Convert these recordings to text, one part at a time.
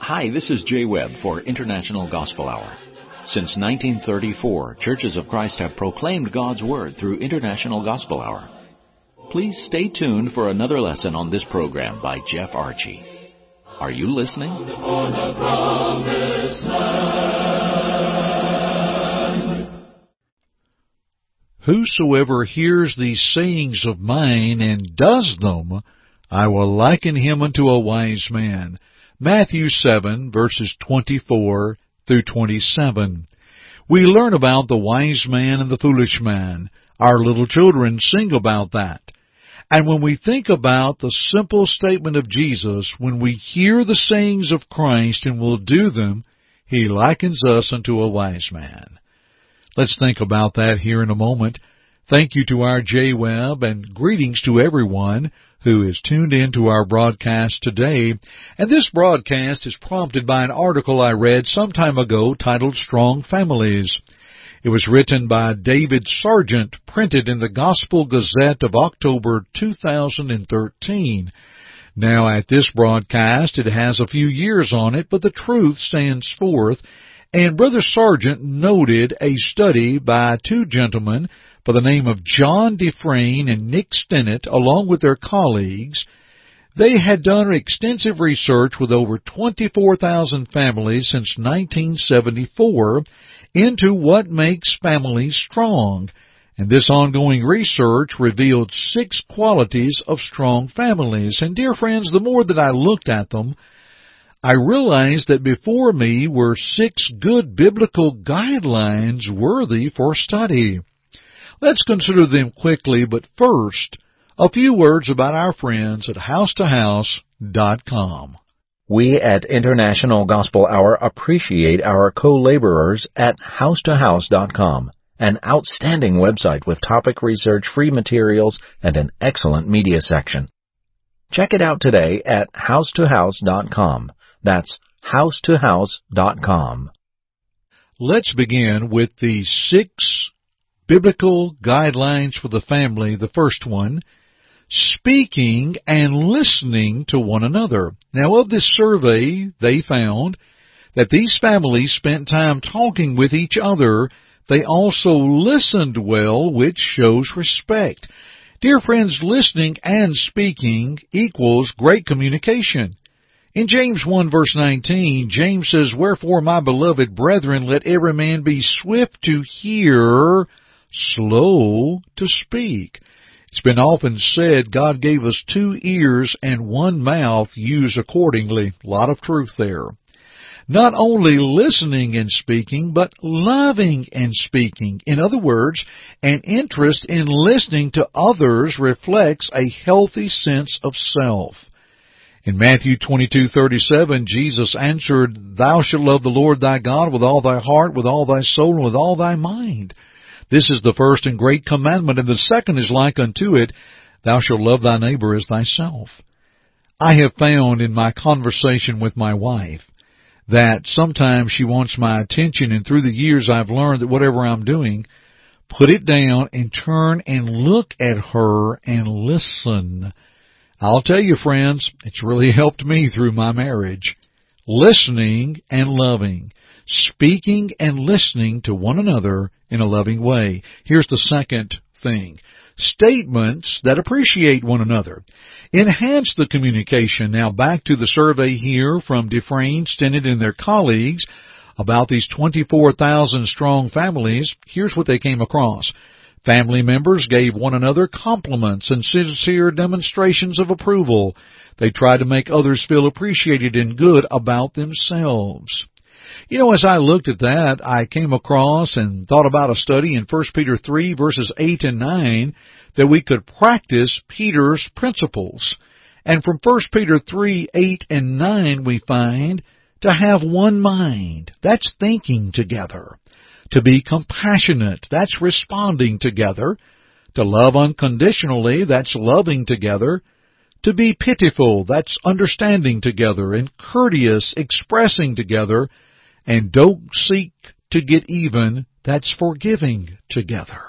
Hi, this is Jay Webb for International Gospel Hour. Since 1934, Churches of Christ have proclaimed God's Word through International Gospel Hour. Please stay tuned for another lesson on this program by Jeff Archie. Are you listening? Whosoever hears these sayings of mine and does them, I will liken him unto a wise man. Matthew 7 verses 24 through 27. We learn about the wise man and the foolish man. Our little children sing about that. And when we think about the simple statement of Jesus, when we hear the sayings of Christ and will do them, He likens us unto a wise man. Let's think about that here in a moment. Thank you to our Jay Webb and greetings to everyone who is tuned in to our broadcast today. And this broadcast is prompted by an article I read some time ago titled Strong Families. It was written by David Sargent, printed in the Gospel Gazette of October 2013. Now at this broadcast it has a few years on it, but the truth stands forth and Brother Sargent noted a study by two gentlemen by the name of John DeFrain and Nick Stinnett, along with their colleagues. They had done extensive research with over 24,000 families since 1974 into what makes families strong. And this ongoing research revealed six qualities of strong families. And dear friends, the more that I looked at them, I realized that before me were six good biblical guidelines worthy for study. Let's consider them quickly, but first, a few words about our friends at housetohouse.com. We at International Gospel Hour appreciate our co-laborers at housetohouse.com, an outstanding website with topic research, free materials, and an excellent media section. Check it out today at housetohouse.com. That's housetohouse.com. Let's begin with the six biblical guidelines for the family. The first one, speaking and listening to one another. Now of this survey, they found that these families spent time talking with each other. They also listened well, which shows respect. Dear friends, listening and speaking equals great communication. In James 1 verse 19, James says, Wherefore, my beloved brethren, let every man be swift to hear, slow to speak. It's been often said God gave us two ears and one mouth, use accordingly. A lot of truth there. Not only listening and speaking, but loving and speaking. In other words, an interest in listening to others reflects a healthy sense of self. In Matthew 22:37, Jesus answered, "Thou shalt love the Lord thy God with all thy heart, with all thy soul, and with all thy mind." This is the first and great commandment, and the second is like unto it, "Thou shalt love thy neighbor as thyself." I have found in my conversation with my wife that sometimes she wants my attention, and through the years I've learned that whatever I'm doing, put it down and turn and look at her and listen. I'll tell you, friends, it's really helped me through my marriage. Listening and loving. Speaking and listening to one another in a loving way. Here's the second thing. Statements that appreciate one another. Enhance the communication. Now back to the survey here from DeFrain, Stinnett, and their colleagues about these 24,000 strong families. Here's what they came across. Family members gave one another compliments and sincere demonstrations of approval. They tried to make others feel appreciated and good about themselves. You know, as I looked at that, I came across and thought about a study in 1 Peter 3 verses 8 and 9 that we could practice Peter's principles. And from 1 Peter 3, 8 and 9 we find to have one mind. That's thinking together. To be compassionate, that's responding together. To love unconditionally, that's loving together. To be pitiful, that's understanding together. And courteous, expressing together. And don't seek to get even, that's forgiving together.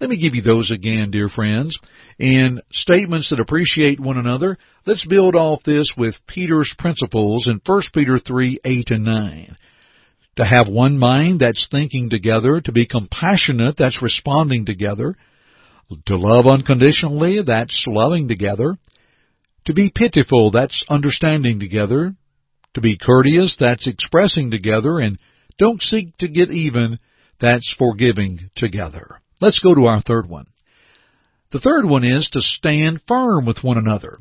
Let me give you those again, dear friends. In statements that appreciate one another, let's build off this with Peter's principles in 1 Peter 3, 8 and 9. To have one mind, that's thinking together. To be compassionate, that's responding together. To love unconditionally, that's loving together. To be pitiful, that's understanding together. To be courteous, that's expressing together. And don't seek to get even, that's forgiving together. Let's go to our third one. The third one is to stand firm with one another.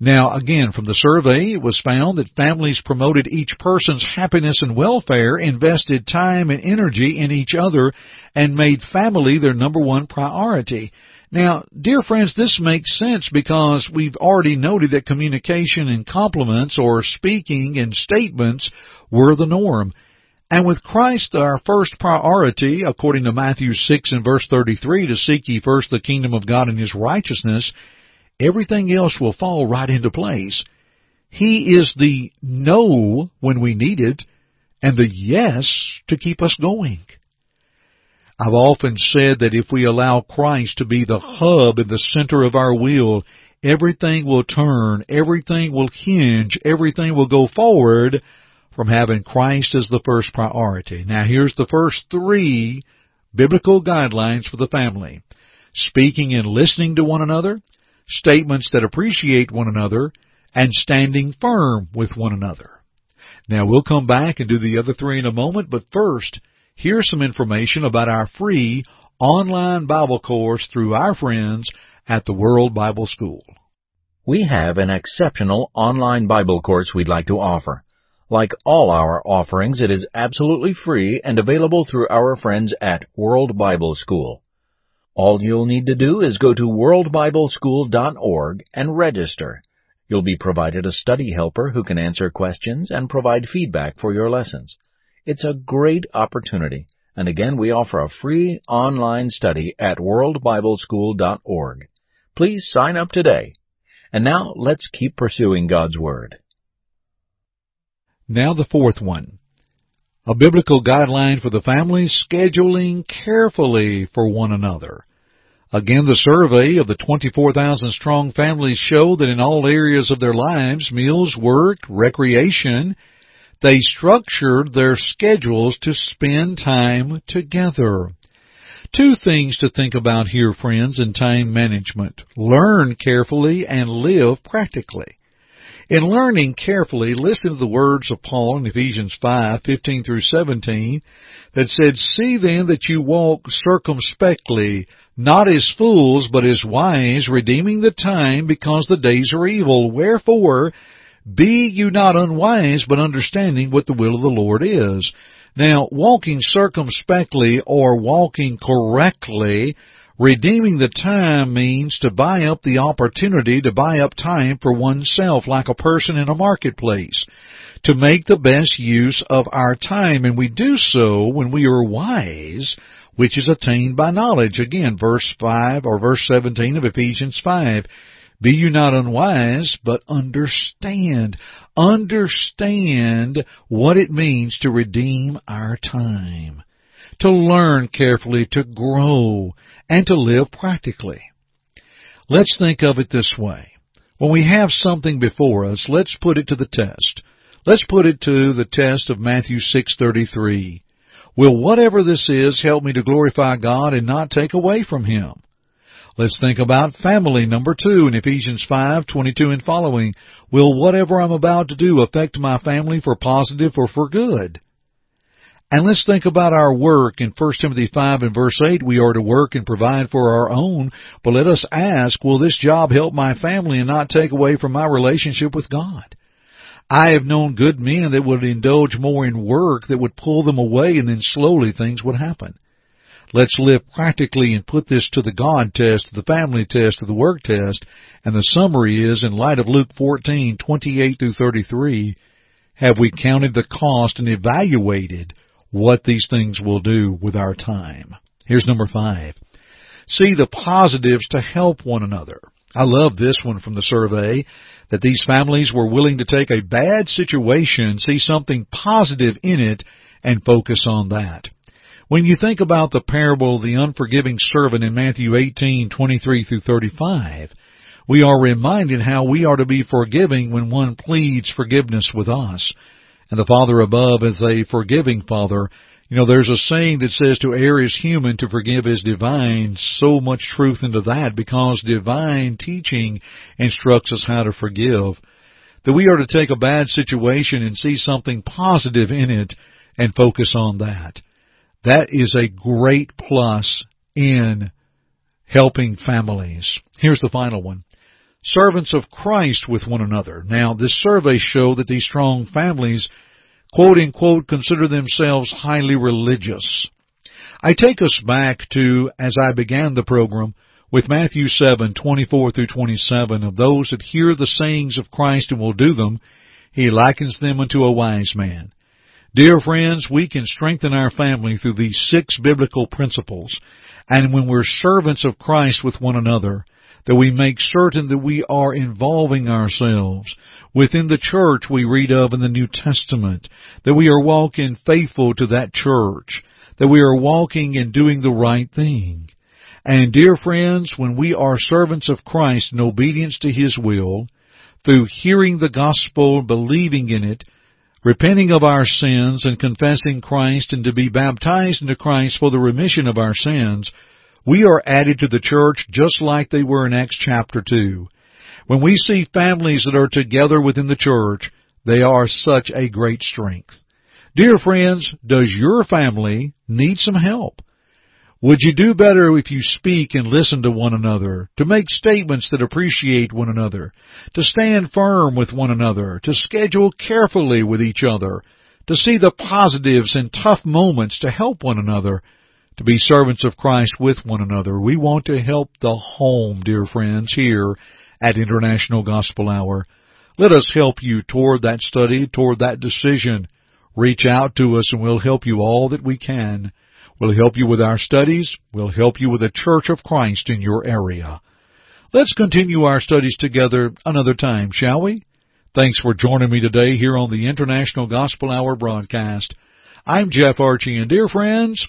Now, again, from the survey, it was found that families promoted each person's happiness and welfare, invested time and energy in each other, and made family their number one priority. Now, dear friends, this makes sense because we've already noted that communication and compliments or speaking and statements were the norm. And with Christ our first priority, according to Matthew 6 and verse 33, to seek ye first the kingdom of God and His righteousness, everything else will fall right into place. He is the no when we need it, and the yes to keep us going. I've often said that if we allow Christ to be the hub and the center of our will, everything will turn, everything will hinge, everything will go forward from having Christ as the first priority. Now here's the first three biblical guidelines for the family. Speaking and listening to one another, statements that appreciate one another, and standing firm with one another. Now we'll come back and do the other three in a moment, but first, here's some information about our free online Bible course through our friends at the World Bible School. We have an exceptional online Bible course we'd like to offer. Like all our offerings, it is absolutely free and available through our friends at World Bible School. All you'll need to do is go to worldbibleschool.org and register. You'll be provided a study helper who can answer questions and provide feedback for your lessons. It's a great opportunity, and again, we offer a free online study at worldbibleschool.org. Please sign up today. And now let's keep pursuing God's Word. Now the fourth one. A biblical guideline for the family, scheduling carefully for one another. Again, the survey of the 24,000 strong families show that in all areas of their lives, meals, work, recreation, they structured their schedules to spend time together. Two things to think about here, friends, in time management. Learn carefully and live practically. In learning carefully, listen to the words of Paul in Ephesians 5:15 through 17 that said, "See then that you walk circumspectly, not as fools, but as wise, redeeming the time because the days are evil. Wherefore, be you not unwise, but understanding what the will of the Lord is." Now, walking circumspectly or walking correctly Redeeming the time means to buy up the opportunity to buy up time for oneself like a person in a marketplace. To make the best use of our time and we do so when we are wise, which is attained by knowledge. Again, verse 5 or verse 17 of Ephesians 5. Be you not unwise, but understand. Understand what it means to redeem our time. To learn carefully, to grow, and to live practically. Let's think of it this way. When we have something before us, let's put it to the test. Let's put it to the test of Matthew 6:33. Will whatever this is help me to glorify God and not take away from him? Let's think about family number 2 in Ephesians 5:22 and following. Will whatever I'm about to do affect my family for positive or for good? And let's think about our work in 1 Timothy 5 and verse 8. We are to work and provide for our own, but let us ask, will this job help my family and not take away from my relationship with God? I have known good men that would indulge more in work that would pull them away and then slowly things would happen. Let's live practically and put this to the God test, the family test, to the work test, and the summary is, in light of Luke 14, 28 through 33, have we counted the cost and evaluated what these things will do with our time. Here's number five. See the positives to help one another. I love this one from the survey that these families were willing to take a bad situation, see something positive in it, and focus on that. When you think about the parable of the unforgiving servant in Matthew 18:23 through 35, we are reminded how we are to be forgiving when one pleads forgiveness with us. And the Father above is a forgiving Father. You know, there's a saying that says to err is human, to forgive is divine. So much truth into that because divine teaching instructs us how to forgive. That we are to take a bad situation and see something positive in it and focus on that. That is a great plus in helping families. Here's the final one. Servants of Christ with one another. Now, this survey showed that these strong families, quote unquote, consider themselves highly religious. I take us back to, as I began the program, with Matthew 7:24 through 27 of those that hear the sayings of Christ and will do them, he likens them unto a wise man. Dear friends, we can strengthen our family through these six biblical principles, and when we're servants of Christ with one another, that we make certain that we are involving ourselves within the church we read of in the New Testament, that we are walking faithful to that church, that we are walking and doing the right thing. And dear friends, when we are servants of Christ in obedience to His will, through hearing the gospel, believing in it, repenting of our sins and confessing Christ and to be baptized into Christ for the remission of our sins, we are added to the church just like they were in Acts chapter 2. When we see families that are together within the church, they are such a great strength. Dear friends, does your family need some help? Would you do better if you speak and listen to one another, to make statements that appreciate one another, to stand firm with one another, to schedule carefully with each other, to see the positives in tough moments to help one another, to be servants of Christ with one another? We want to help the home, dear friends, here at International Gospel Hour. Let us help you toward that study, toward that decision. Reach out to us and we'll help you all that we can. We'll help you with our studies. We'll help you with the church of Christ in your area. Let's continue our studies together another time, shall we? Thanks for joining me today here on the International Gospel Hour broadcast. I'm Jeff Archie, and dear friends,